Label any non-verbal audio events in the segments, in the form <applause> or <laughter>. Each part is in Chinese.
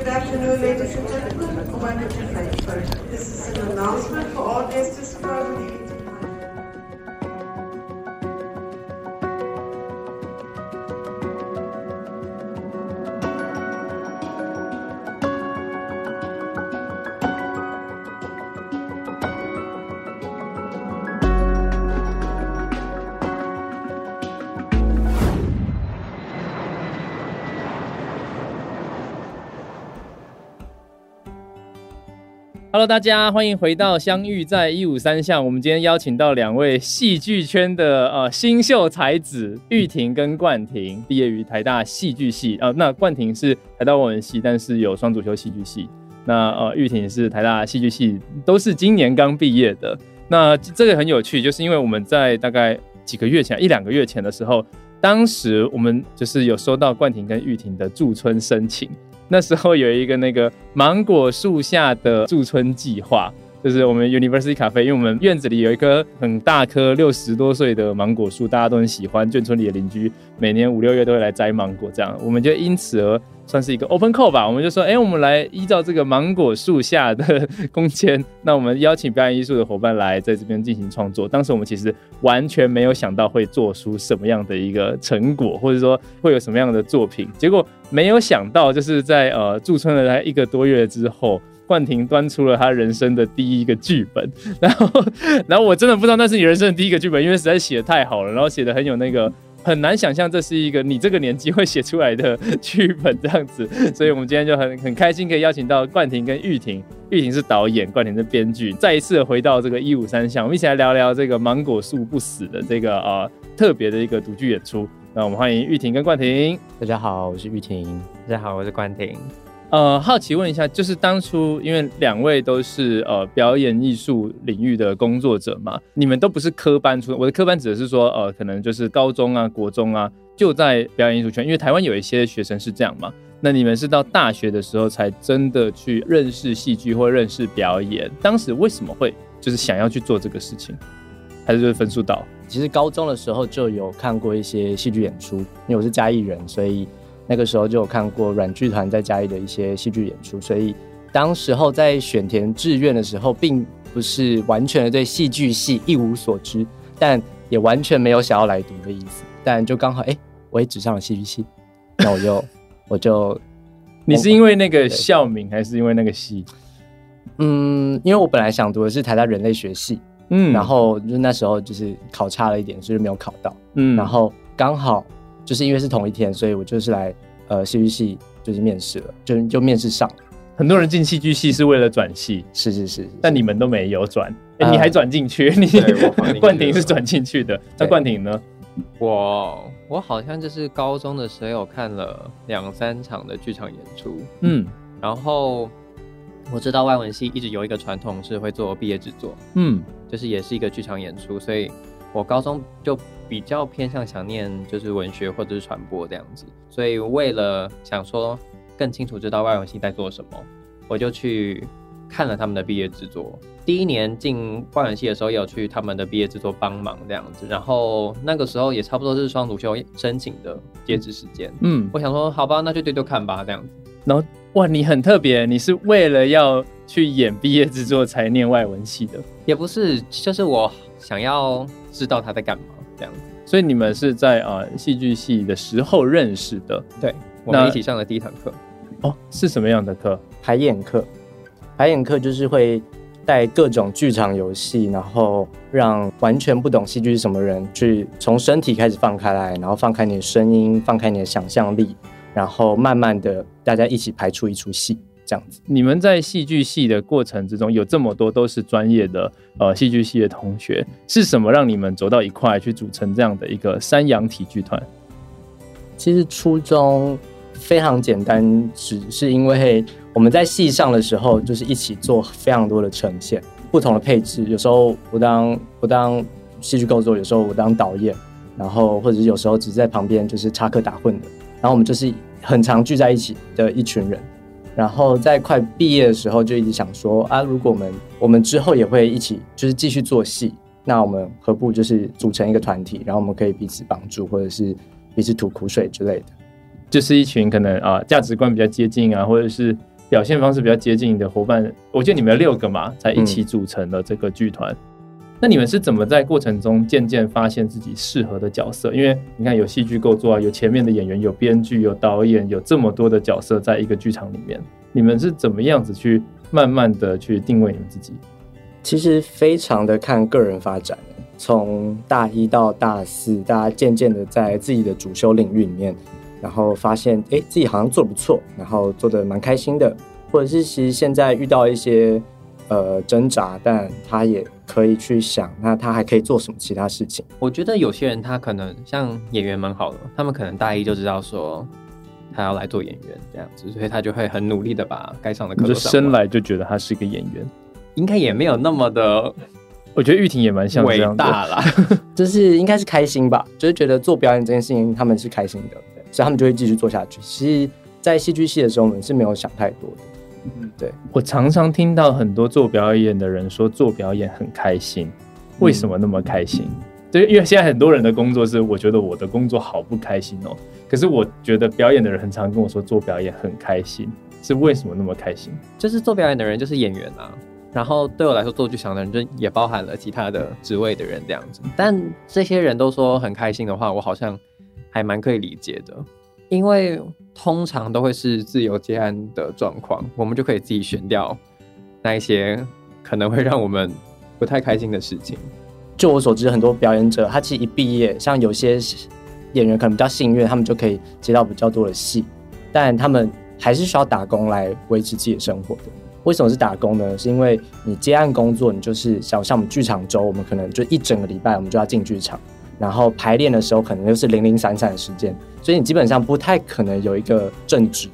Good afternoon, ladies and gentlemen. This is an announcement for all guests describing Hello，大家欢迎回到相遇在一五三巷。我们今天邀请到两位戏剧圈的呃新秀才子玉婷跟冠廷，毕业于台大戏剧系、呃。那冠廷是台大文系，但是有双主修戏剧系。那呃玉婷是台大戏剧系，都是今年刚毕业的。那这个很有趣，就是因为我们在大概几个月前，一两个月前的时候，当时我们就是有收到冠廷跟玉婷的驻村申请。那时候有一个那个芒果树下的驻村计划，就是我们 University Cafe，因为我们院子里有一棵很大棵六十多岁的芒果树，大家都很喜欢。眷村里的邻居每年五六月都会来摘芒果，这样我们就因此而算是一个 open call 吧。我们就说，哎、我们来依照这个芒果树下的空间，<laughs> 那我们邀请表演艺术的伙伴来在这边进行创作。当时我们其实完全没有想到会做出什么样的一个成果，或者说会有什么样的作品，结果。没有想到，就是在呃驻村了大概一个多月之后，冠廷端出了他人生的第一个剧本，<laughs> 然后，然后我真的不知道那是你人生的第一个剧本，因为实在写的太好了，然后写的很有那个，很难想象这是一个你这个年纪会写出来的剧本这样子，<laughs> 所以我们今天就很很开心可以邀请到冠廷跟玉婷，玉婷是导演，冠廷是编剧，再一次回到这个一五三巷，我们一起来聊聊这个芒果树不死的这个呃特别的一个独剧演出。那我们欢迎玉婷跟冠廷。大家好，我是玉婷。大家好，我是冠廷。呃，好奇问一下，就是当初因为两位都是呃表演艺术领域的工作者嘛，你们都不是科班出身。我的科班指的是说，呃，可能就是高中啊、国中啊就在表演艺术圈，因为台湾有一些学生是这样嘛。那你们是到大学的时候才真的去认识戏剧或认识表演？当时为什么会就是想要去做这个事情？还是就是分数到？其实高中的时候就有看过一些戏剧演出，因为我是嘉义人，所以那个时候就有看过软剧团在嘉义的一些戏剧演出。所以当时候在选填志愿的时候，并不是完全的对戏剧系一无所知，但也完全没有想要来读的意思。但就刚好，哎、欸，我也只上了戏剧系，<laughs> 那我就我就，你是因为那个校名，还是因为那个系？嗯，因为我本来想读的是台大人类学系。嗯，然后就那时候就是考差了一点，所以没有考到。嗯，然后刚好就是因为是同一天，所以我就是来呃戏剧系就是面试了，就就面试上。很多人进戏剧系是为了转系，是是是，但你们都没有转，你还转进去？你 <laughs> 冠廷是转进去的，<laughs> 那冠廷呢？我我好像就是高中的时候有看了两三场的剧场演出，嗯，然后。我知道外文系一直有一个传统是会做毕业制作，嗯，就是也是一个剧场演出，所以我高中就比较偏向想念就是文学或者是传播这样子，所以为了想说更清楚知道外文系在做什么，我就去看了他们的毕业制作。第一年进外文系的时候，也有去他们的毕业制作帮忙这样子，然后那个时候也差不多是双主修申请的截止时间，嗯，我想说好吧，那就对对看吧这样子，然后。哇，你很特别，你是为了要去演毕业制作才念外文系的？也不是，就是我想要知道他在干嘛这样子。所以你们是在啊戏剧系的时候认识的？对，我们一起上的第一堂课。哦，是什么样的课？排演课。排演课就是会带各种剧场游戏，然后让完全不懂戏剧是什么人去从身体开始放开来，然后放开你的声音，放开你的想象力。然后慢慢的，大家一起排出一出戏，这样子。你们在戏剧系的过程之中，有这么多都是专业的呃戏剧系的同学，是什么让你们走到一块去组成这样的一个山羊体剧团？其实初衷非常简单，只是因为我们在戏上的时候，就是一起做非常多的呈现，不同的配置。有时候我当我当戏剧构作，有时候我当导演，然后或者是有时候只是在旁边就是插科打诨的。然后我们就是很常聚在一起的一群人，然后在快毕业的时候就一直想说啊，如果我们我们之后也会一起就是继续做戏，那我们何不就是组成一个团体，然后我们可以彼此帮助，或者是彼此吐苦水之类的，就是一群可能啊价值观比较接近啊，或者是表现方式比较接近的伙伴，我记得你们有六个嘛，才一起组成了这个剧团。那你们是怎么在过程中渐渐发现自己适合的角色？因为你看有戏剧构作啊，有前面的演员，有编剧，有导演，有这么多的角色在一个剧场里面，你们是怎么样子去慢慢的去定位你们自己？其实非常的看个人发展，从大一到大四，大家渐渐的在自己的主修领域里面。然后发现，哎，自己好像做不错，然后做得蛮开心的，或者是其实现在遇到一些呃挣扎，但他也可以去想，那他还可以做什么其他事情？我觉得有些人他可能像演员蛮好的，他们可能大一就知道说他要来做演员这样子，所以他就会很努力的把该上的课。就生来就觉得他是一个演员，应该也没有那么的。我觉得玉婷也蛮像这样伟大啦，<laughs> 就是应该是开心吧，就是觉得做表演这件事情他们是开心的。所以他们就会继续做下去。其实，在戏剧系的时候，我们是没有想太多的。嗯，对。我常常听到很多做表演的人说，做表演很开心。为什么那么开心？对，因为现在很多人的工作是，我觉得我的工作好不开心哦。可是我觉得表演的人很常跟我说，做表演很开心，是为什么那么开心？就是做表演的人就是演员啊。然后对我来说，做剧场的人就也包含了其他的职位的人这样子。但这些人都说很开心的话，我好像。还蛮可以理解的，因为通常都会是自由接案的状况，我们就可以自己选掉那一些可能会让我们不太开心的事情。就我所知，很多表演者他其实一毕业，像有些演员可能比较幸运，他们就可以接到比较多的戏，但他们还是需要打工来维持自己的生活的。为什么是打工呢？是因为你接案工作，你就是像像我们剧场周，我们可能就一整个礼拜，我们就要进剧场。然后排练的时候可能又是零零散散的时间，所以你基本上不太可能有一个正职，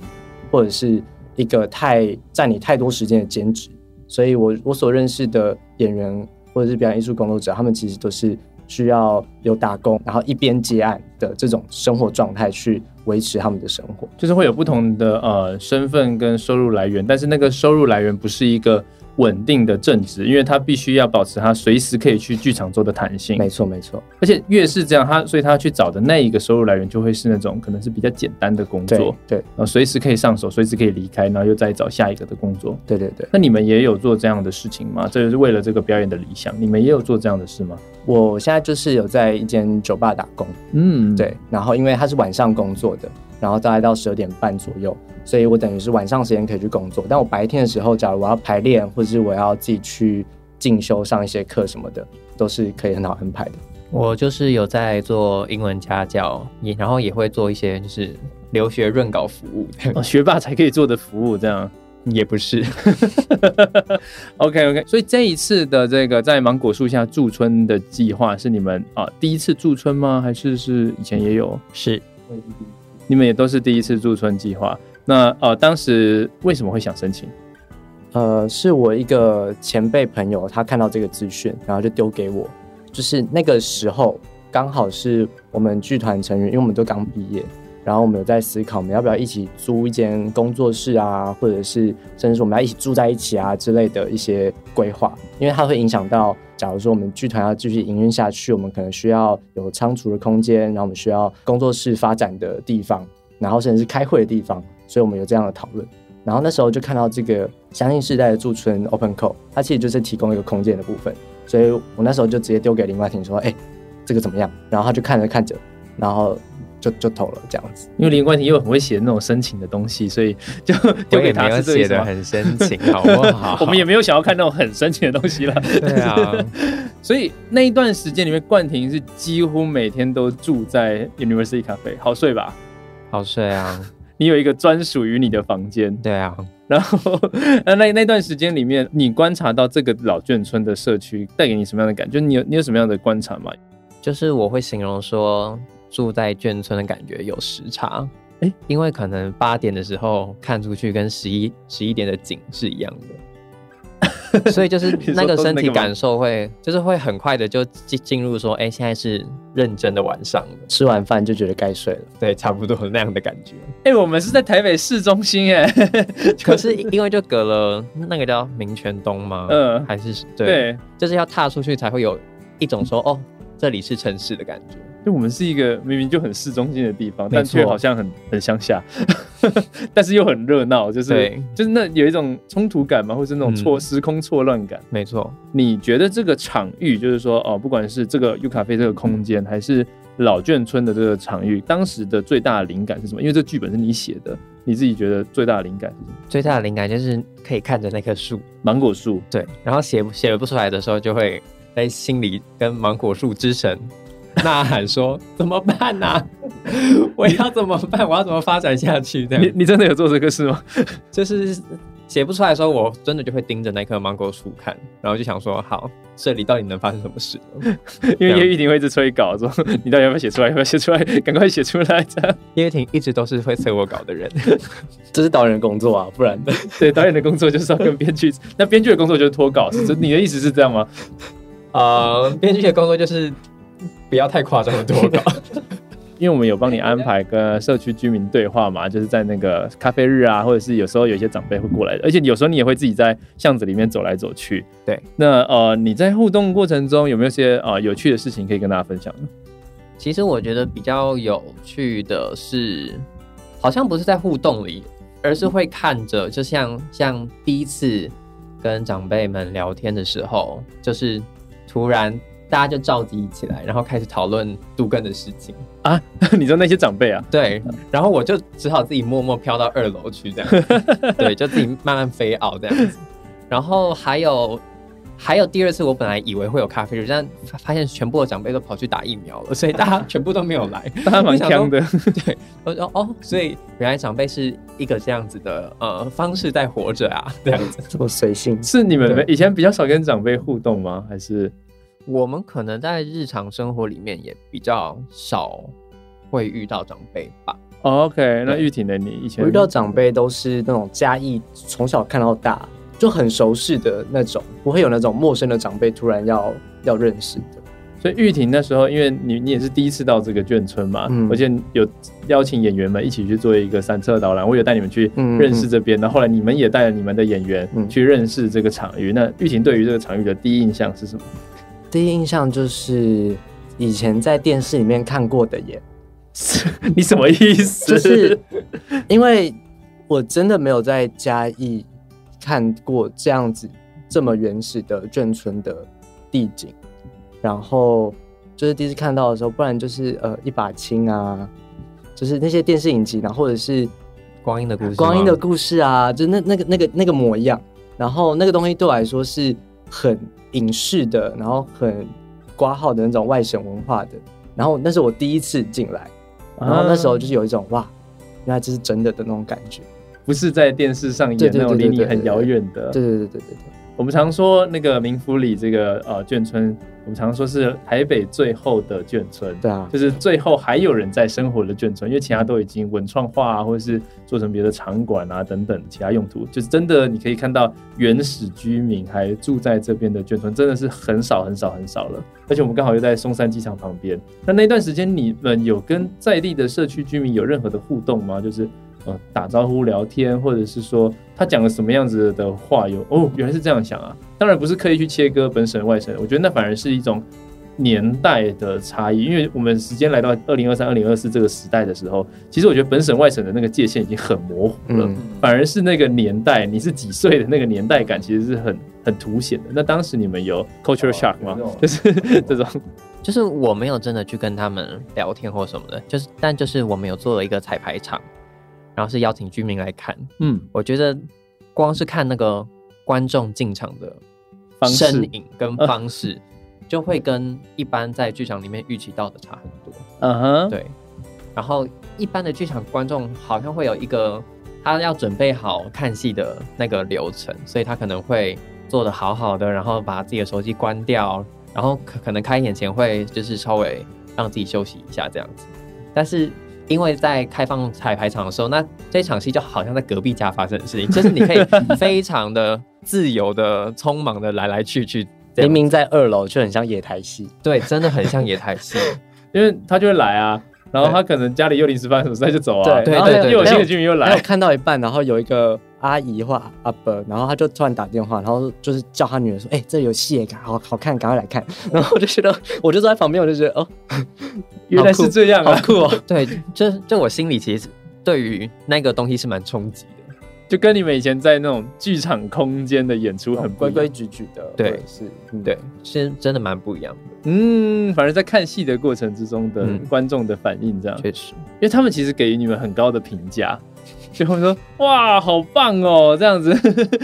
或者是一个太占你太多时间的兼职。所以我我所认识的演员或者是表演艺术工作者，他们其实都是需要有打工，然后一边接案的这种生活状态去维持他们的生活，就是会有不同的呃身份跟收入来源，但是那个收入来源不是一个。稳定的正职，因为他必须要保持他随时可以去剧场做的弹性。没错，没错。而且越是这样，他所以他去找的那一个收入来源就会是那种可能是比较简单的工作，对，对然后随时可以上手，随时可以离开，然后又再找下一个的工作。对对对。那你们也有做这样的事情吗？这就是为了这个表演的理想，你们也有做这样的事吗？我现在就是有在一间酒吧打工，嗯，对。然后因为他是晚上工作的，然后大概到十二点半左右。所以我等于是晚上时间可以去工作，但我白天的时候，假如我要排练，或者是我要自己去进修上一些课什么的，都是可以很好安排的。我就是有在做英文家教，也然后也会做一些就是留学润稿服务，哦，学霸才可以做的服务，这样也不是。<laughs> OK OK，所以这一次的这个在芒果树下驻村的计划是你们啊第一次驻村吗？还是是以前也有？是，你们也都是第一次驻村计划。那呃，当时为什么会想申请？呃，是我一个前辈朋友，他看到这个资讯，然后就丢给我。就是那个时候刚好是我们剧团成员，因为我们都刚毕业，然后我们有在思考，我们要不要一起租一间工作室啊，或者是甚至说我们要一起住在一起啊之类的一些规划，因为它会影响到，假如说我们剧团要继续营运下去，我们可能需要有仓储的空间，然后我们需要工作室发展的地方，然后甚至是开会的地方。所以我们有这样的讨论，然后那时候就看到这个相信世代的驻村 Open Code，它其实就是提供一个空间的部分，所以我那时候就直接丢给林冠廷说：“哎、这个怎么样？”然后他就看着看着，然后就就投了这样子。因为林冠廷又很会写那种深情的东西，所以就 <laughs> 丢给他写的很深情，好不好？<laughs> 我们也没有想要看那种很深情的东西了。<laughs> 对啊，所以那一段时间里面，冠廷是几乎每天都住在 University Cafe，好睡吧？好睡啊。你有一个专属于你的房间，对啊。然后，那那那段时间里面，你观察到这个老眷村的社区带给你什么样的感觉？你有你有什么样的观察吗？就是我会形容说，住在眷村的感觉有时差，哎，因为可能八点的时候看出去跟十一十一点的景是一样的。<laughs> 所以就是那个身体感受会，就是会很快的就进进入说，哎、欸，现在是认真的晚上了，吃完饭就觉得该睡了，对，差不多那样的感觉。哎、欸，我们是在台北市中心，哎，<laughs> 可是因为就隔了那个叫民权东吗？嗯，还是对，对，就是要踏出去才会有一种说，哦，这里是城市的感觉。就我们是一个明明就很市中心的地方，但却好像很很乡下，<laughs> 但是又很热闹，就是对就是那有一种冲突感嘛，或是那种错、嗯时空错乱感。没错。你觉得这个场域，就是说哦，不管是这个 U 咖啡这个空间，还是老眷村的这个场域，当时的最大的灵感是什么？因为这剧本是你写的，你自己觉得最大的灵感是什么？最大的灵感就是可以看着那棵树，芒果树，对，然后写写不出来的时候，就会在心里跟芒果树之神呐喊说：“怎么办呢、啊？<laughs> 我要怎么办？我要怎么发展下去？”这样，你你真的有做这个事吗？<laughs> 就是写不出来的时候，我真的就会盯着那棵芒果树看，然后就想说：“好，这里到底能发生什么事？” <laughs> 因为叶玉婷会一直催稿，说你到底要不要写出来？要不要写出来？赶快写出来！这样，叶婷一直都是会催我稿的人，这是导演的工作啊，不然的。对，导演的工作就是要跟编剧，那编剧的工作就是拖稿，是你的意思是这样吗？呃，编剧的工作就是不要太夸张的多稿。<laughs> 因为我们有帮你安排跟社区居民对话嘛，就是在那个咖啡日啊，或者是有时候有一些长辈会过来的，而且有时候你也会自己在巷子里面走来走去。对，那呃，你在互动过程中有没有些呃有趣的事情可以跟大家分享呢？其实我觉得比较有趣的是，好像不是在互动里，而是会看着，就像像第一次跟长辈们聊天的时候，就是突然大家就召集起来，然后开始讨论杜根的事情。啊，<laughs> 你说那些长辈啊？对，然后我就只好自己默默飘到二楼去，这样，<laughs> 对，就自己慢慢飞傲这样子。然后还有还有第二次，我本来以为会有咖啡日，但发现全部的长辈都跑去打疫苗了，所以大家全部都没有来，<laughs> 大家蛮强的。对，我说哦，所以原来长辈是一个这样子的呃方式在活着啊，这样子这么随性。是你们以前比较少跟长辈互动吗？还是？我们可能在日常生活里面也比较少会遇到长辈吧。Oh, OK，那玉婷呢？你以前我遇到长辈都是那种家义从小看到大就很熟识的那种，不会有那种陌生的长辈突然要要认识的。所以玉婷那时候，因为你你也是第一次到这个眷村嘛，嗯、而且有邀请演员们一起去做一个散策导览，我有带你们去认识这边，那、嗯、后来你们也带了你们的演员去认识这个场域。嗯、那玉婷对于这个场域的第一印象是什么？第一印象就是以前在电视里面看过的耶。<laughs> 你什么意思？就是因为我真的没有在嘉义看过这样子这么原始的眷村的地景，然后就是第一次看到的时候，不然就是呃一把青啊，就是那些电视影集，然后或者是光阴的故事，光阴的故事啊，就那那个那个那个模样，然后那个东西对我来说是很影视的，然后很挂号的那种外省文化的，然后那是我第一次进来。然后那时候就是有一种哇，原来这是真的的那种感觉，不是在电视上演那种离你很遥远的。对对对对对对。我们常说那个民福里这个呃眷村，我们常说是台北最后的眷村。对啊，就是最后还有人在生活的眷村，因为其他都已经文创化啊，或者是做成别的场馆啊等等其他用途。就是真的你可以看到原始居民还住在这边的眷村，真的是很少很少很少了。而且我们刚好又在松山机场旁边，那那段时间你们有跟在地的社区居民有任何的互动吗？就是呃打招呼聊天，或者是说他讲了什么样子的话？有哦，原来是这样想啊！当然不是刻意去切割本省外省，我觉得那反而是一种年代的差异。因为我们时间来到二零二三、二零二四这个时代的时候，其实我觉得本省外省的那个界限已经很模糊了，嗯、反而是那个年代，你是几岁的那个年代感，其实是很。很凸显的。那当时你们有 culture shock 吗？哦、就是 <laughs> 这种，就是我没有真的去跟他们聊天或什么的，就是但就是我们有做了一个彩排场，然后是邀请居民来看。嗯，我觉得光是看那个观众进场的身影跟方式，方式就会跟一般在剧场里面预期到的差很多。嗯哼，对。然后一般的剧场观众好像会有一个他要准备好看戏的那个流程，所以他可能会。做的好好的，然后把自己的手机关掉，然后可可能开演前会就是稍微让自己休息一下这样子。但是因为在开放彩排场的时候，那这场戏就好像在隔壁家发生的事情，<laughs> 就是你可以非常的自由的、匆忙的来来去去。明明在二楼，就很像野台戏。对，真的很像野台戏，<laughs> 因为他就会来啊，然后他可能家里又临时发生什么事，他就走啊。对对对，又有新的居民又来，看到一半，然后有一个。阿姨或阿伯，然后他就突然打电话，然后就是叫他女儿说：“哎、欸，这里有戏，好好看，赶快来看。”然后我就觉得，我就坐在旁边，我就觉得哦，<laughs> 原来是这样啊，好酷哦！<laughs> 对，就就我心里其实对于那个东西是蛮冲击的。就跟你们以前在那种剧场空间的演出很规规矩矩的，对，是，嗯、对，是真的蛮不一样的。嗯，反正在看戏的过程之中的观众的反应，这样确、嗯、实，因为他们其实给予你们很高的评价，就会说哇，好棒哦，这样子。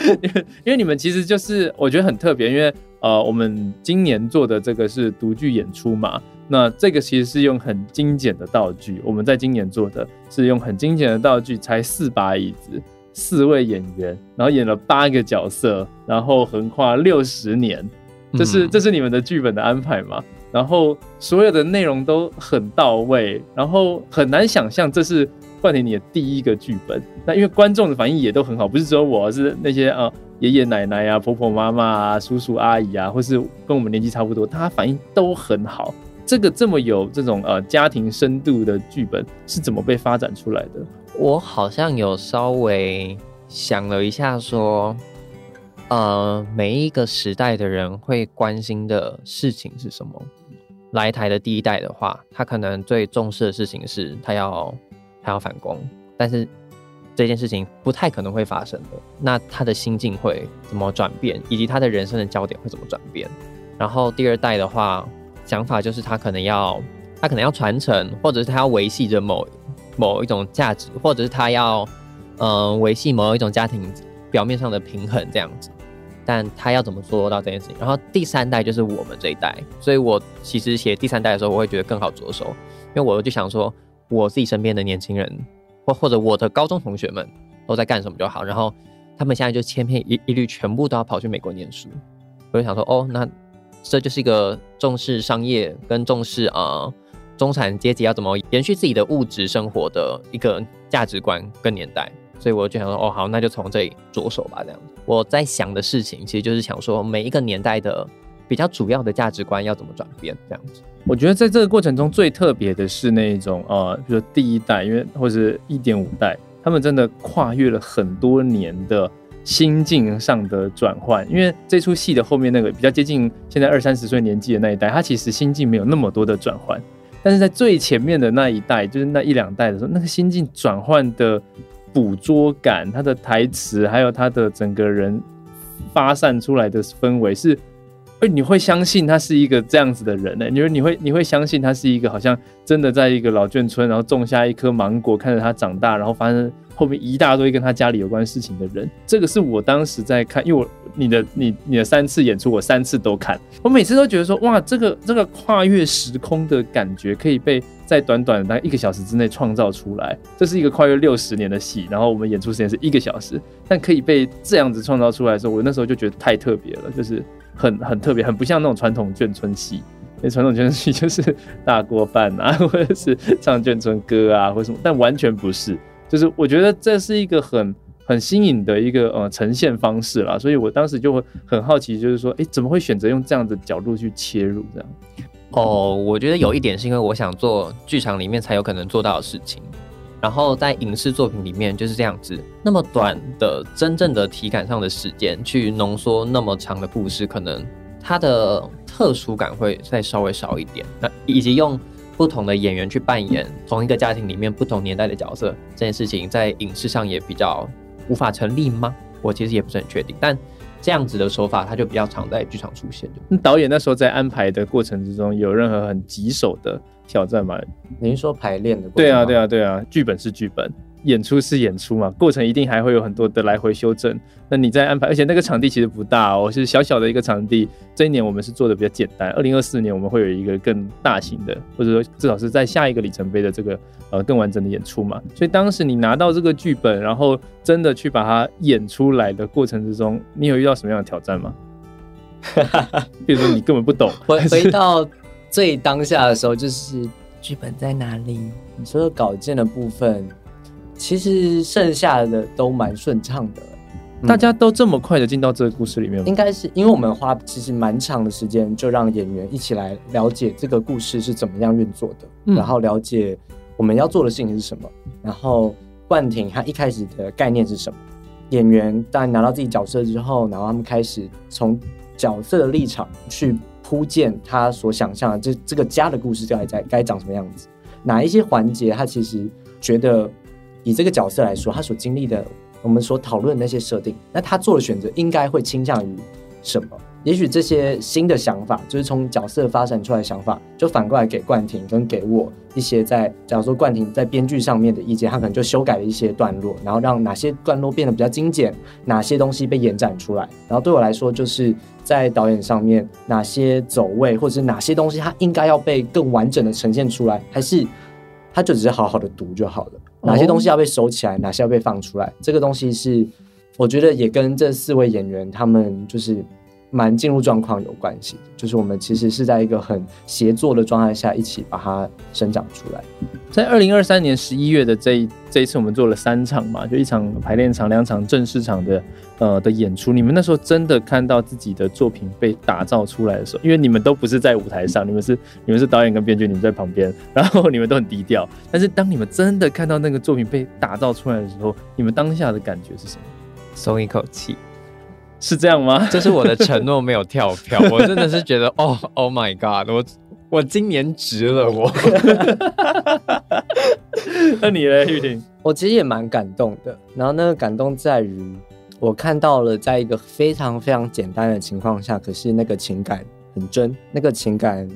<laughs> 因为你们其实就是我觉得很特别，因为呃，我们今年做的这个是独剧演出嘛。那这个其实是用很精简的道具，我们在今年做的是用很精简的道具，才四把椅子。四位演员，然后演了八个角色，然后横跨六十年，这是这是你们的剧本的安排吗？然后所有的内容都很到位，然后很难想象这是冠廷你的第一个剧本。那因为观众的反应也都很好，不是只有我，是那些啊爷爷奶奶啊、婆婆妈妈啊、叔叔阿姨啊，或是跟我们年纪差不多，大家反应都很好。这个这么有这种呃家庭深度的剧本是怎么被发展出来的？我好像有稍微想了一下，说，呃，每一个时代的人会关心的事情是什么？来台的第一代的话，他可能最重视的事情是他要他要反攻，但是这件事情不太可能会发生的。那他的心境会怎么转变，以及他的人生的焦点会怎么转变？然后第二代的话，想法就是他可能要他可能要传承，或者是他要维系着某。某一种价值，或者是他要，嗯，维系某一种家庭表面上的平衡这样子，但他要怎么做到这件事情？然后第三代就是我们这一代，所以我其实写第三代的时候，我会觉得更好着手，因为我就想说，我自己身边的年轻人，或或者我的高中同学们都在干什么就好，然后他们现在就千篇一一律全部都要跑去美国念书，我就想说，哦，那这就是一个重视商业跟重视啊。呃中产阶级要怎么延续自己的物质生活的一个价值观跟年代，所以我就想说，哦，好，那就从这里着手吧。这样，我在想的事情其实就是想说，每一个年代的比较主要的价值观要怎么转变，这样子。我觉得在这个过程中最特别的是那种，呃，比如说第一代，因为或者一点五代，他们真的跨越了很多年的心境上的转换。因为这出戏的后面那个比较接近现在二三十岁年纪的那一代，他其实心境没有那么多的转换。但是在最前面的那一代，就是那一两代的时候，那个心境转换的捕捉感，他的台词，还有他的整个人发散出来的氛围是，哎，你会相信他是一个这样子的人呢？你说你会你会相信他是一个好像真的在一个老眷村，然后种下一颗芒果，看着他长大，然后发生。后面一大堆跟他家里有关事情的人，这个是我当时在看，因为我你的你你的三次演出，我三次都看，我每次都觉得说，哇，这个这个跨越时空的感觉可以被在短短的大概一个小时之内创造出来。这是一个跨越六十年的戏，然后我们演出时间是一个小时，但可以被这样子创造出来的时候，我那时候就觉得太特别了，就是很很特别，很不像那种传统眷村戏，因为传统眷村戏就是 <laughs> 大锅饭啊，<laughs> 或者是唱眷村歌啊，或什么，但完全不是。就是我觉得这是一个很很新颖的一个呃呈现方式啦，所以我当时就会很好奇，就是说，哎，怎么会选择用这样的角度去切入这样？哦，我觉得有一点是因为我想做剧场里面才有可能做到的事情，然后在影视作品里面就是这样子，那么短的真正的体感上的时间去浓缩那么长的故事，可能它的特殊感会再稍微少一点，那以及用。不同的演员去扮演同一个家庭里面不同年代的角色，这件事情在影视上也比较无法成立吗？我其实也不是很确定。但这样子的手法，它就比较常在剧场出现。那导演那时候在安排的过程之中，有任何很棘手的挑战嘛？您说排练的过程？对啊，对啊，对啊，剧本是剧本。演出是演出嘛，过程一定还会有很多的来回修正。那你在安排，而且那个场地其实不大哦，是小小的一个场地。这一年我们是做的比较简单，二零二四年我们会有一个更大型的，或者说至少是在下一个里程碑的这个呃更完整的演出嘛。所以当时你拿到这个剧本，然后真的去把它演出来的过程之中，你有遇到什么样的挑战吗？<laughs> 比如说你根本不懂，回回到最当下的时候，就是剧本在哪里？你说的稿件的部分。其实剩下的都蛮顺畅的，大家都这么快的进到这个故事里面，应该是因为我们花其实蛮长的时间，就让演员一起来了解这个故事是怎么样运作的，嗯、然后了解我们要做的事情是什么，然后冠廷他一开始的概念是什么，演员当然拿到自己角色之后，然后他们开始从角色的立场去初见他所想象的这这个家的故事该在该长什么样子，哪一些环节他其实觉得以这个角色来说，他所经历的，我们所讨论的那些设定，那他做的选择应该会倾向于什么？也许这些新的想法，就是从角色发展出来的想法，就反过来给冠廷跟给我一些在，假如说冠廷在编剧上面的意见，他可能就修改了一些段落，然后让哪些段落变得比较精简，哪些东西被延展出来。然后对我来说，就是在导演上面哪些走位，或者哪些东西，它应该要被更完整的呈现出来，还是他就只是好好的读就好了？哪些东西要被收起来，哪些要被放出来？这个东西是我觉得也跟这四位演员他们就是。蛮进入状况有关系的，就是我们其实是在一个很协作的状态下一起把它生长出来。在二零二三年十一月的这一这一次，我们做了三场嘛，就一场排练场，两场正式场的呃的演出。你们那时候真的看到自己的作品被打造出来的时候，因为你们都不是在舞台上，你们是你们是导演跟编剧，你们在旁边，然后你们都很低调。但是当你们真的看到那个作品被打造出来的时候，你们当下的感觉是什么？松一口气。是这样吗？这是我的承诺没有跳票，<laughs> 我真的是觉得哦，Oh my God，我我今年值了我。<laughs> 那你呢，玉婷？我其实也蛮感动的。然后那个感动在于，我看到了在一个非常非常简单的情况下，可是那个情感很真，那个情感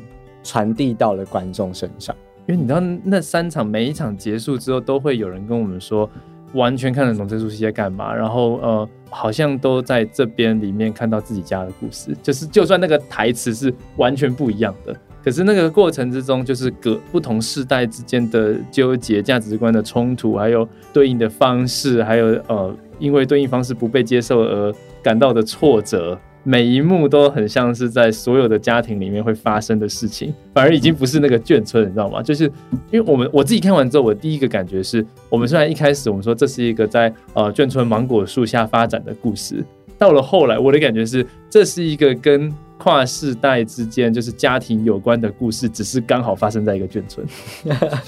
传递到了观众身上。因为你知道，那三场每一场结束之后，都会有人跟我们说。完全看得懂这出戏在干嘛，然后呃，好像都在这边里面看到自己家的故事，就是就算那个台词是完全不一样的，可是那个过程之中，就是隔不同世代之间的纠结、价值观的冲突，还有对应的方式，还有呃，因为对应方式不被接受而感到的挫折。每一幕都很像是在所有的家庭里面会发生的事情，反而已经不是那个眷村，你知道吗？就是因为我们我自己看完之后，我第一个感觉是我们虽然一开始我们说这是一个在呃眷村芒果树下发展的故事，到了后来我的感觉是这是一个跟跨世代之间就是家庭有关的故事，只是刚好发生在一个眷村。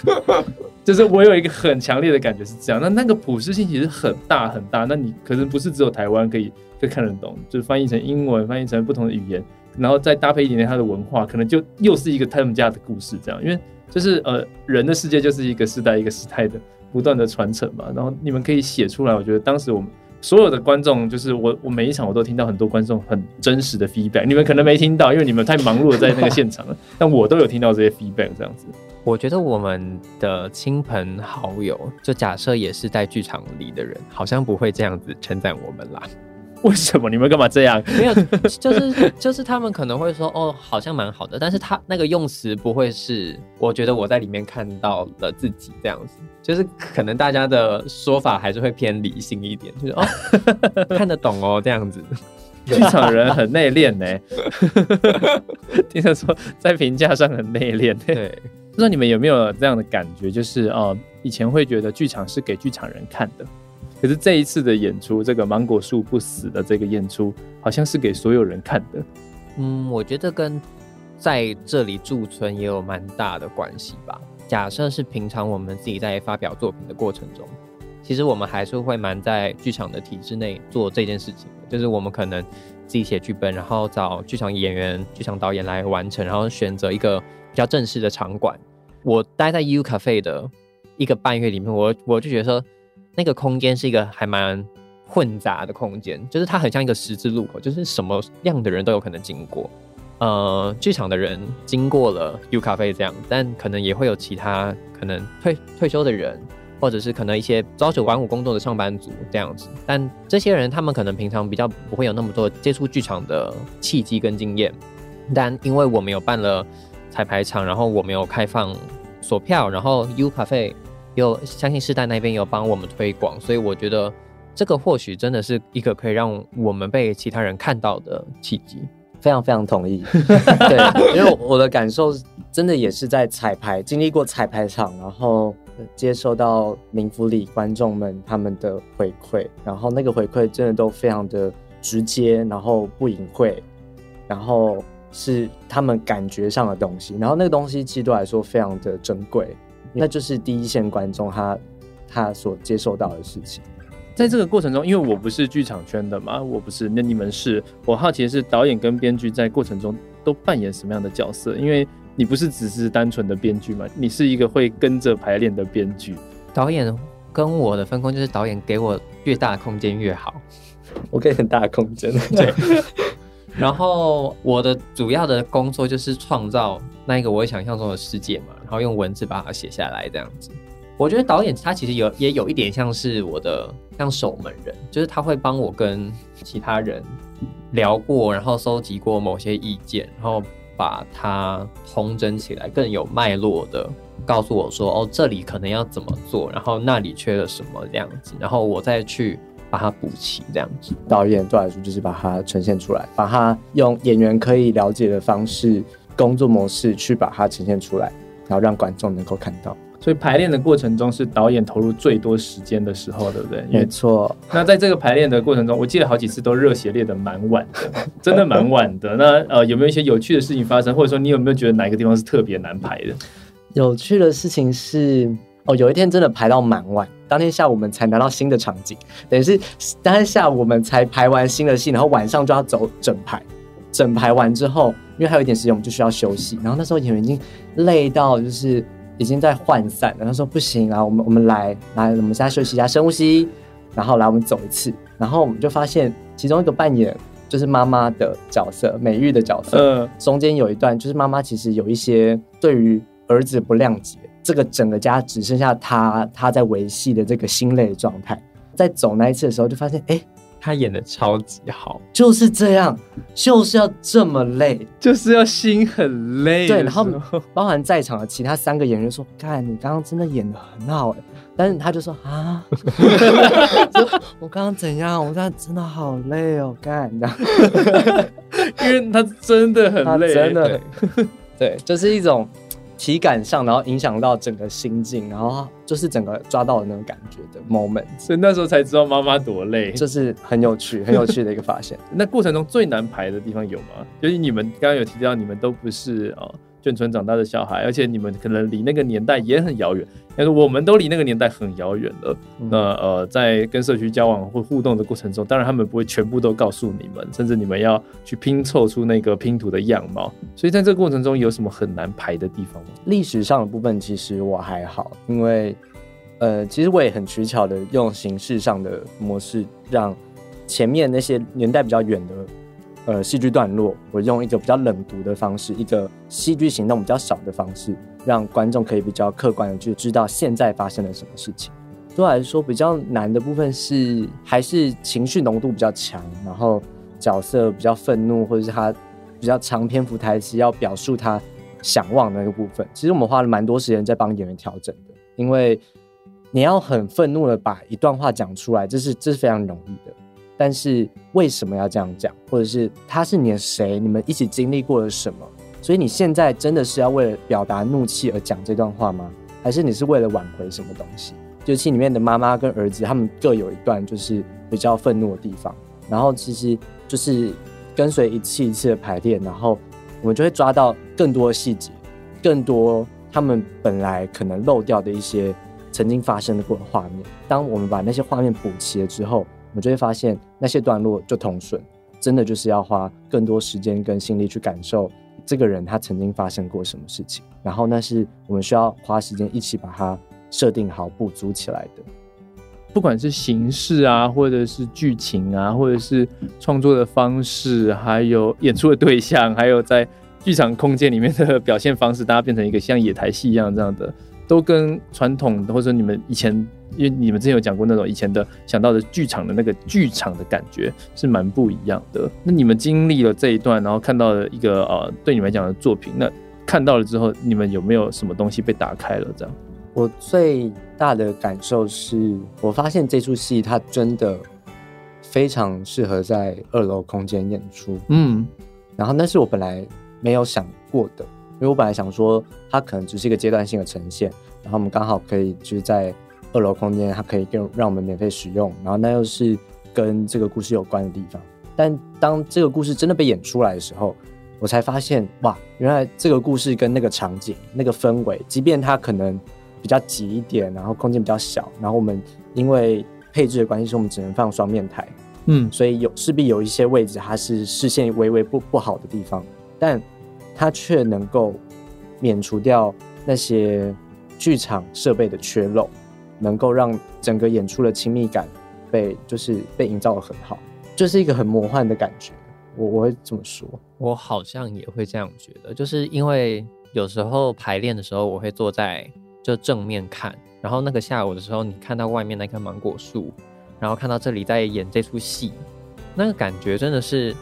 <laughs> 就是我有一个很强烈的感觉是这样，那那个普适性其实很大很大，那你可能不是只有台湾可以。就看得懂，就是翻译成英文，翻译成不同的语言，然后再搭配一点点他的文化，可能就又是一个他们家的故事这样。因为就是呃，人的世界就是一个时代一个时代的不断的传承嘛。然后你们可以写出来，我觉得当时我们所有的观众，就是我我每一场我都听到很多观众很真实的 feedback，你们可能没听到，因为你们太忙碌在那个现场了，但我都有听到这些 feedback 这样子。我觉得我们的亲朋好友，就假设也是在剧场里的人，好像不会这样子称赞我们啦。<laughs> 为什么你们干嘛这样？没有，就是就是他们可能会说哦，好像蛮好的，但是他那个用词不会是，我觉得我在里面看到了自己这样子，就是可能大家的说法还是会偏理性一点，就是哦，<laughs> 看得懂哦这样子。剧场人很内敛呢，听他说在评价上很内敛。对，不知道你们有没有这样的感觉，就是哦，以前会觉得剧场是给剧场人看的。可是这一次的演出，这个芒果树不死的这个演出，好像是给所有人看的。嗯，我觉得跟在这里驻村也有蛮大的关系吧。假设是平常我们自己在发表作品的过程中，其实我们还是会蛮在剧场的体制内做这件事情。就是我们可能自己写剧本，然后找剧场演员、剧场导演来完成，然后选择一个比较正式的场馆。我待在 U Cafe 的一个半月里面，我我就觉得说。那个空间是一个还蛮混杂的空间，就是它很像一个十字路口，就是什么样的人都有可能经过。呃，剧场的人经过了 U 咖啡这样，但可能也会有其他可能退退休的人，或者是可能一些朝九晚五工作的上班族这样子。但这些人他们可能平常比较不会有那么多接触剧场的契机跟经验，但因为我们有办了彩排场，然后我们有开放锁票，然后 U 咖啡。有相信世代那边有帮我们推广，所以我觉得这个或许真的是一个可以让我们被其他人看到的契机。非常非常同意，<laughs> 对，<laughs> 因为我的感受真的也是在彩排，经历过彩排场，然后接收到冥府里观众们他们的回馈，然后那个回馈真的都非常的直接，然后不隐晦，然后是他们感觉上的东西，然后那个东西其实对我来说非常的珍贵。那就是第一线观众他他所接受到的事情。在这个过程中，因为我不是剧场圈的嘛，我不是，那你们是。我好奇的是，导演跟编剧在过程中都扮演什么样的角色？因为你不是只是单纯的编剧嘛，你是一个会跟着排练的编剧。导演跟我的分工就是，导演给我越大的空间越好，我给很大的空间。对。然后我的主要的工作就是创造那一个我想象中的世界嘛，然后用文字把它写下来，这样子。我觉得导演他其实有也有一点像是我的像守门人，就是他会帮我跟其他人聊过，然后收集过某些意见，然后把它通整起来，更有脉络的告诉我说，哦，这里可能要怎么做，然后那里缺了什么这样子，然后我再去把它补齐这样子。导演对我来说就是把它呈现出来，把它用演员可以了解的方式、工作模式去把它呈现出来，然后让观众能够看到。所以排练的过程中是导演投入最多时间的时候，对不对？没错。那在这个排练的过程中，我记得好几次都热血练的蛮晚的，<laughs> 真的蛮晚的。那呃，有没有一些有趣的事情发生？或者说你有没有觉得哪一个地方是特别难排的？有趣的事情是，哦，有一天真的排到蛮晚，当天下午我们才拿到新的场景，等于是当天下午我们才排完新的戏，然后晚上就要走整排。整排完之后，因为还有一点时间，我们就需要休息。然后那时候演员已经累到就是。已经在涣散了，他说不行啊，我们我们来来，我们现在休息一下，深呼吸，然后来我们走一次，然后我们就发现其中一个扮演就是妈妈的角色，美玉的角色，嗯，中间有一段就是妈妈其实有一些对于儿子不谅解，这个整个家只剩下他他在维系的这个心累的状态，在走那一次的时候就发现，哎。他演的超级好，就是这样，就是要这么累，就是要心很累。对，然后包含在场的其他三个演员说：“看，你刚刚真的演的很好哎。”但是他就说：“啊，<laughs> 我刚刚怎样？我刚刚真的好累哦，干这样，<laughs> 因为他真的很累，真的，<laughs> 对，就是一种。”体感上，然后影响到整个心境，然后就是整个抓到的那种感觉的 moment，所以那时候才知道妈妈多累，就是很有趣、很有趣的一个发现。<laughs> 那过程中最难排的地方有吗？就是你们刚刚有提到，你们都不是啊。眷村长大的小孩，而且你们可能离那个年代也很遥远。但是我们都离那个年代很遥远了。嗯、那呃，在跟社区交往或互动的过程中，当然他们不会全部都告诉你们，甚至你们要去拼凑出那个拼图的样貌。所以在这个过程中，有什么很难排的地方吗？历史上的部分其实我还好，因为呃，其实我也很取巧的用形式上的模式，让前面那些年代比较远的。呃，戏剧段落，我用一个比较冷读的方式，一个戏剧行动比较少的方式，让观众可以比较客观的去知道现在发生了什么事情。对我来说，比较难的部分是还是情绪浓度比较强，然后角色比较愤怒，或者是他比较长篇幅台词要表述他想忘那个部分。其实我们花了蛮多时间在帮演员调整的，因为你要很愤怒的把一段话讲出来，这是这是非常容易的。但是为什么要这样讲？或者是他是你的谁？你们一起经历过了什么？所以你现在真的是要为了表达怒气而讲这段话吗？还是你是为了挽回什么东西？就戏里面的妈妈跟儿子，他们各有一段就是比较愤怒的地方。然后其实就是跟随一次一次的排练，然后我们就会抓到更多的细节，更多他们本来可能漏掉的一些曾经发生的过的画面。当我们把那些画面补齐了之后。我就会发现那些段落就通顺，真的就是要花更多时间跟心力去感受这个人他曾经发生过什么事情，然后那是我们需要花时间一起把它设定好、补足起来的。不管是形式啊，或者是剧情啊，或者是创作的方式，还有演出的对象，还有在剧场空间里面的表现方式，大家变成一个像野台戏一样这样的。都跟传统的或者你们以前，因为你们之前有讲过那种以前的想到的剧场的那个剧场的感觉是蛮不一样的。那你们经历了这一段，然后看到了一个呃对你们来讲的作品，那看到了之后，你们有没有什么东西被打开了？这样，我最大的感受是我发现这出戏它真的非常适合在二楼空间演出。嗯，然后那是我本来没有想过的。因为我本来想说，它可能只是一个阶段性的呈现，然后我们刚好可以就是在二楼空间，它可以让让我们免费使用，然后那又是跟这个故事有关的地方。但当这个故事真的被演出来的时候，我才发现，哇，原来这个故事跟那个场景、那个氛围，即便它可能比较挤一点，然后空间比较小，然后我们因为。配置的关系，是我们只能放双面台，嗯，所以有势必有一些位置它是视线微微不不好的地方，但它却能够免除掉那些剧场设备的缺漏，能够让整个演出的亲密感被就是被营造得很好，就是一个很魔幻的感觉。我我会这么说，我好像也会这样觉得，就是因为有时候排练的时候，我会坐在就正面看，然后那个下午的时候，你看到外面那棵芒果树，然后看到这里在演这出戏，那个感觉真的是，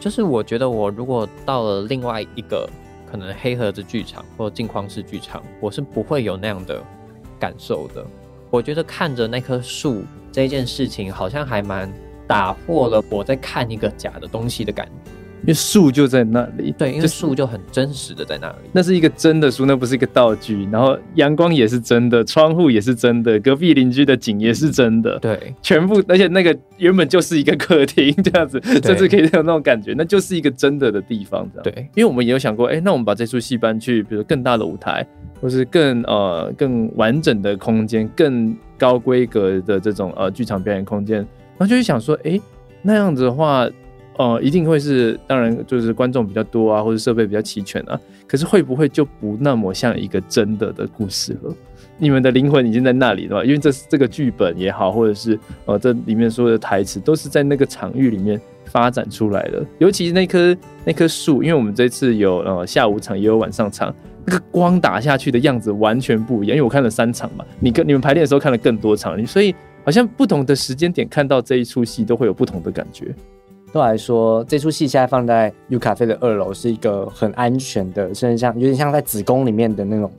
就是我觉得我如果到了另外一个可能黑盒子剧场或镜框式剧场，我是不会有那样的感受的。我觉得看着那棵树这件事情，好像还蛮打破了我在看一个假的东西的感觉。因为树就在那里，对，因为树就很真实的在那里，那是一个真的树，那不是一个道具。然后阳光也是真的，窗户也是真的，隔壁邻居的景也是真的，对，全部，而且那个原本就是一个客厅这样子，甚至可以有那种感觉，那就是一个真的的地方，这样。对，因为我们也有想过，哎、欸，那我们把这出戏搬去，比如更大的舞台，或是更呃更完整的空间，更高规格的这种呃剧场表演空间，然后就会想说，哎、欸，那样子的话。呃，一定会是，当然就是观众比较多啊，或者设备比较齐全啊。可是会不会就不那么像一个真的的故事了？你们的灵魂已经在那里了？因为这这个剧本也好，或者是呃这里面所有的台词都是在那个场域里面发展出来的。尤其是那棵那棵树，因为我们这次有呃下午场也有晚上场，那个光打下去的样子完全不一样。因为我看了三场嘛，你跟你们排练的时候看了更多场，所以好像不同的时间点看到这一出戏都会有不同的感觉。对我来说，这出戏现在放在 U 咖啡的二楼，是一个很安全的，甚至像有点像在子宫里面的那种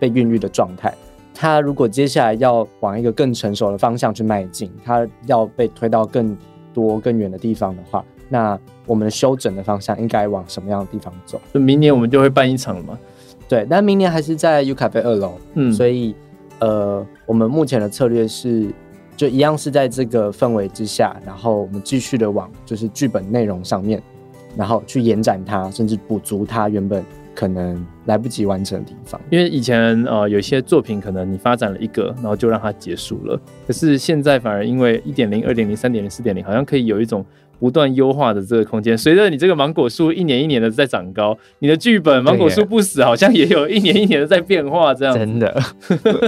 被孕育的状态。它如果接下来要往一个更成熟的方向去迈进，它要被推到更多更远的地方的话，那我们修整的方向应该往什么样的地方走？就明年我们就会办一场了嘛？对，但明年还是在 U 咖啡二楼。嗯，所以呃，我们目前的策略是。就一样是在这个氛围之下，然后我们继续的往就是剧本内容上面，然后去延展它，甚至补足它原本可能来不及完成的地方。因为以前呃有些作品可能你发展了一个，然后就让它结束了，可是现在反而因为一点零、二点零、三点零、四点零，好像可以有一种。不断优化的这个空间，随着你这个芒果树一年一年的在长高，你的剧本芒果树不死，好像也有一年一年的在变化，这样真的，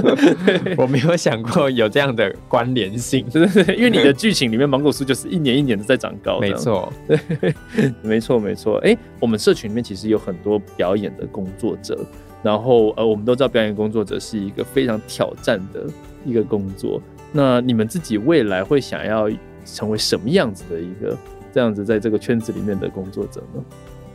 <laughs> 我没有想过有这样的关联性，对不对，因为你的剧情里面芒果树就是一年一年的在长高，没错，<laughs> 对，没错没错。哎，我们社群里面其实有很多表演的工作者，然后呃，我们都知道表演工作者是一个非常挑战的一个工作，那你们自己未来会想要？成为什么样子的一个这样子在这个圈子里面的工作者呢？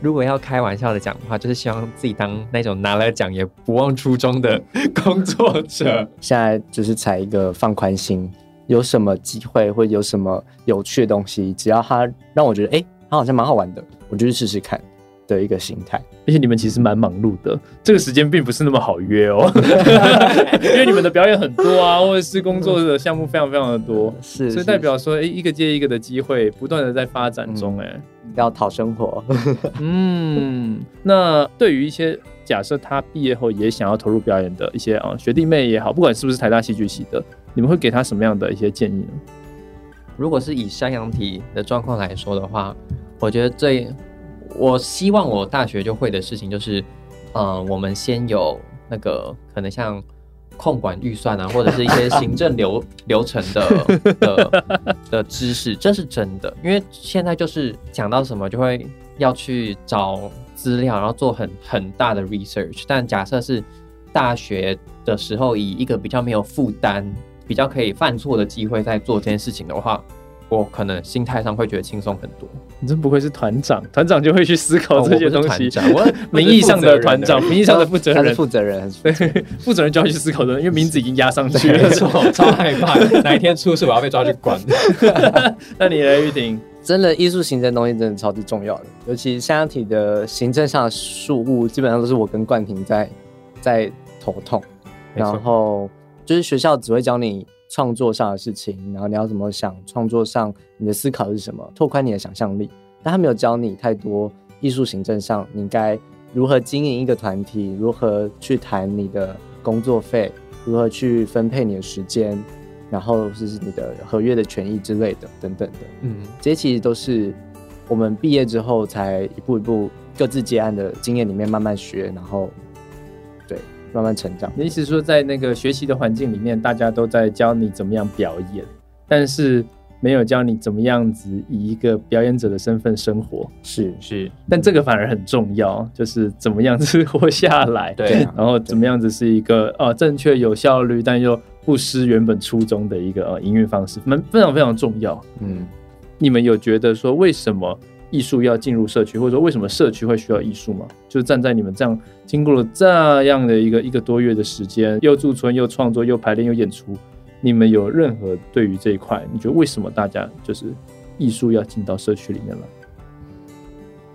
如果要开玩笑的讲的话，就是希望自己当那种拿了奖也不忘初衷的工作者。<laughs> 现在就是采一个放宽心，有什么机会或有什么有趣的东西，只要他让我觉得，哎、欸，他好像蛮好玩的，我就去试试看。的一个心态，而且你们其实蛮忙碌的，这个时间并不是那么好约哦，<laughs> 因为你们的表演很多啊，<laughs> 或者是工作的项目非常非常的多，是，所以代表说，哎，一个接一个的机会不断的在发展中，哎、嗯，要讨生活。<laughs> 嗯，那对于一些假设他毕业后也想要投入表演的一些啊学弟妹也好，不管是不是台大戏剧系的，你们会给他什么样的一些建议呢？如果是以山羊体的状况来说的话，我觉得最。我希望我大学就会的事情就是，呃，我们先有那个可能像控管预算啊，或者是一些行政流 <laughs> 流程的的的知识，这是真的。因为现在就是讲到什么就会要去找资料，然后做很很大的 research。但假设是大学的时候，以一个比较没有负担、比较可以犯错的机会在做这件事情的话。我可能心态上会觉得轻松很多。你真不愧是团长，团长就会去思考这些东西。哦、我，<laughs> 名义上的团长，名义上的负责人，负责人，对，负责人就要去思考的，因为名字已经压上去了，<laughs> 超害怕 <laughs> 哪一天出事我要被抓去关。那你来玉婷，真的艺术行政东西真的超级重要的，尤其山羊体的行政上的事务，基本上都是我跟冠廷在在头痛。然后就是学校只会教你。创作上的事情，然后你要怎么想？创作上你的思考是什么？拓宽你的想象力。但他没有教你太多艺术行政上，你该如何经营一个团体，如何去谈你的工作费，如何去分配你的时间，然后就是你的合约的权益之类的等等的，嗯，这些其实都是我们毕业之后才一步一步各自接案的经验里面慢慢学，然后慢慢成长。你的意思是说，在那个学习的环境里面，大家都在教你怎么样表演，但是没有教你怎么样子以一个表演者的身份生活。是是，但这个反而很重要，就是怎么样子 <laughs> 活下来，对啊然后怎么样子是一个呃正确有效率，但又不失原本初衷的一个呃营运方式，蛮非常非常重要。嗯，你们有觉得说为什么艺术要进入社区，或者说为什么社区会需要艺术吗？就是站在你们这样经过了这样的一个一个多月的时间，又驻村又创作又排练又演出，你们有任何对于这一块，你觉得为什么大家就是艺术要进到社区里面来？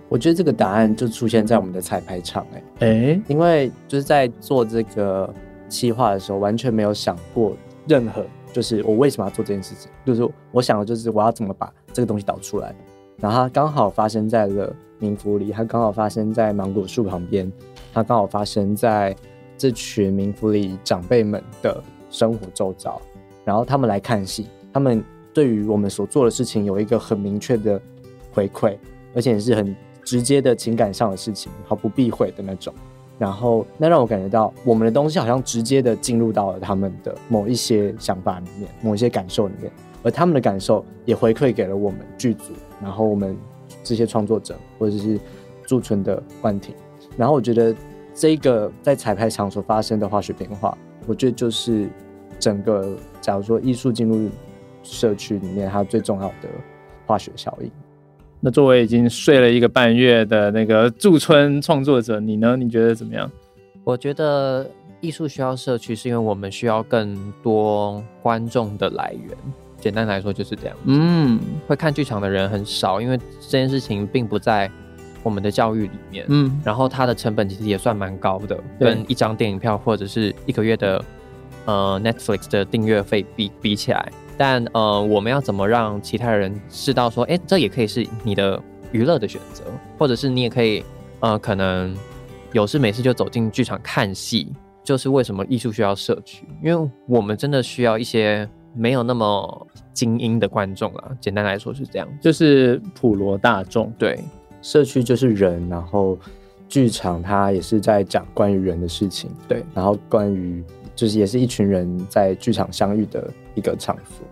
我觉得这个答案就出现在我们的彩排场、欸，哎、哎，因为就是在做这个企划的时候，完全没有想过任何，就是我为什么要做这件事情，就是我想的就是我要怎么把这个东西导出来，然后它刚好发生在了冥福里，它刚好发生在芒果树旁边，它刚好发生在这群冥福里长辈们的生活周遭，然后他们来看戏，他们对于我们所做的事情有一个很明确的回馈，而且是很直接的情感上的事情，毫不避讳的那种。然后那让我感觉到，我们的东西好像直接的进入到了他们的某一些想法里面，某一些感受里面，而他们的感受也回馈给了我们剧组，然后我们这些创作者或者是驻村的冠廷。然后我觉得这个在彩排场所发生的化学变化，我觉得就是整个假如说艺术进入社区里面，它最重要的化学效应。那作为已经睡了一个半月的那个驻村创作者，你呢？你觉得怎么样？我觉得艺术需要社区，是因为我们需要更多观众的来源。简单来说就是这样。嗯，会看剧场的人很少，因为这件事情并不在我们的教育里面。嗯，然后它的成本其实也算蛮高的，跟一张电影票或者是一个月的呃 Netflix 的订阅费比比起来。但呃，我们要怎么让其他人知道说，哎，这也可以是你的娱乐的选择，或者是你也可以呃，可能有事没事就走进剧场看戏，就是为什么艺术需要社区？因为我们真的需要一些没有那么精英的观众啊。简单来说是这样，就是普罗大众。对，社区就是人，然后剧场它也是在讲关于人的事情。对，然后关于就是也是一群人在剧场相遇的一个场所。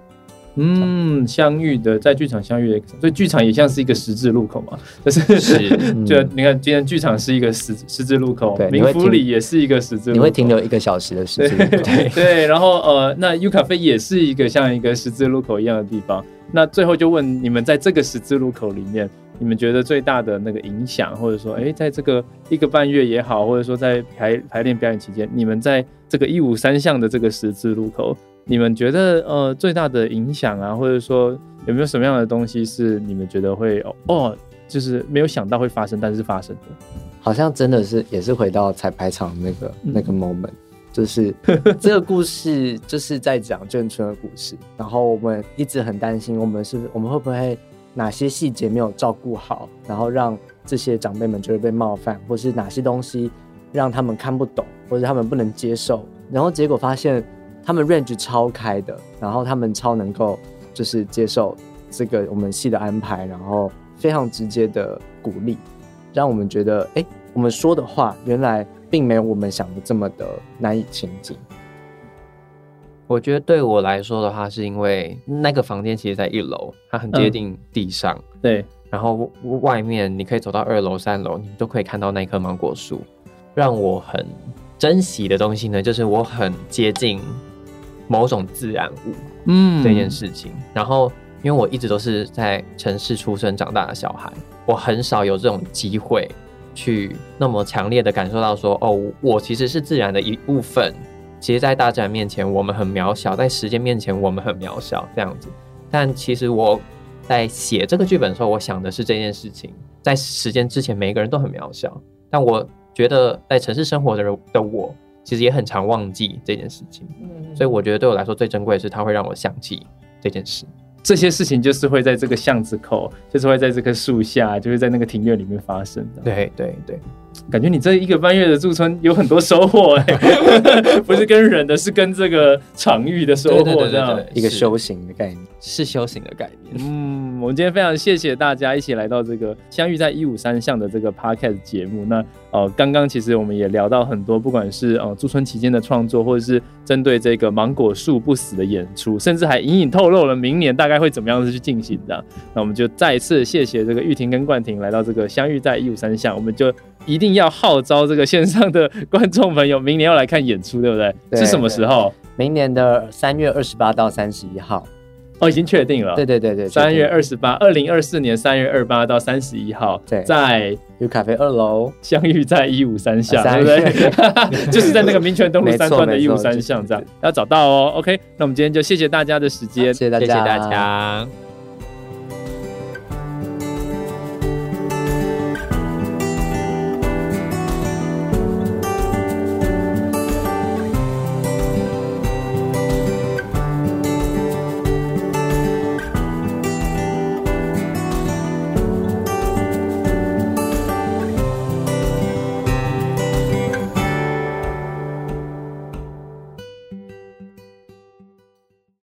嗯，相遇的在剧场相遇的，所以剧场也像是一个十字路口嘛，就是，是 <laughs> 就你看今天剧场是一个十十字路口，对冥福里也是一个十字路口，你会停留一个小时的十字路口，对 <laughs> 对，然后呃，那 U 咖啡也是一个像一个十字路口一样的地方。那最后就问你们，在这个十字路口里面，你们觉得最大的那个影响，或者说，哎，在这个一个半月也好，或者说在排排练表演期间，你们在这个一五三项的这个十字路口。你们觉得呃最大的影响啊，或者说有没有什么样的东西是你们觉得会哦，哦，就是没有想到会发生，但是发生的？好像真的是也是回到彩排场那个、嗯、那个 moment，就是 <laughs> 这个故事就是在讲眷村的故事。然后我们一直很担心，我们是我们会不会哪些细节没有照顾好，然后让这些长辈们觉得被冒犯，或是哪些东西让他们看不懂，或者他们不能接受。然后结果发现。他们 range 超开的，然后他们超能够就是接受这个我们系的安排，然后非常直接的鼓励，让我们觉得，哎，我们说的话原来并没有我们想的这么的难以亲近。我觉得对我来说的话，是因为那个房间其实在一楼，它很接近地上，嗯、对，然后外面你可以走到二楼、三楼，你都可以看到那棵芒果树。让我很珍惜的东西呢，就是我很接近。某种自然物，嗯，这件事情。然后，因为我一直都是在城市出生长大的小孩，我很少有这种机会去那么强烈的感受到说，哦，我其实是自然的一部分。其实，在大自然面前，我们很渺小；在时间面前，我们很渺小。这样子。但其实我在写这个剧本的时候，我想的是这件事情。在时间之前，每一个人都很渺小。但我觉得，在城市生活的人的我。其实也很常忘记这件事情，所以我觉得对我来说最珍贵的是，它会让我想起这件事。这些事情就是会在这个巷子口，就是会在这棵树下，就是在那个庭院里面发生的。对对对，感觉你这一个半月的驻村有很多收获哎，<laughs> 不是跟人的，是跟这个场域的收获，这样对对对对。一个修行的概念，是修行的概念。嗯，我们今天非常谢谢大家一起来到这个相遇在一五三巷的这个 podcast 节目。那呃，刚刚其实我们也聊到很多，不管是呃驻村期间的创作，或者是针对这个芒果树不死的演出，甚至还隐隐透露了明年大概会怎么样子去进行的。那我们就再一次谢谢这个玉婷跟冠廷来到这个相遇在一五三巷，我们就一定要号召这个线上的观众朋友，明年要来看演出，对不对？对是什么时候？明年的三月二十八到三十一号。哦，已经确定了。对对对对，三月二十八，二零二四年三月二十八到三十一号，在有咖啡二楼相遇在一五三巷，啊、对不对？<laughs> 就是在那个民权东路三段的一五三巷，这样要找到哦。OK，那我们今天就谢谢大家的时间，谢谢大家，谢谢大家。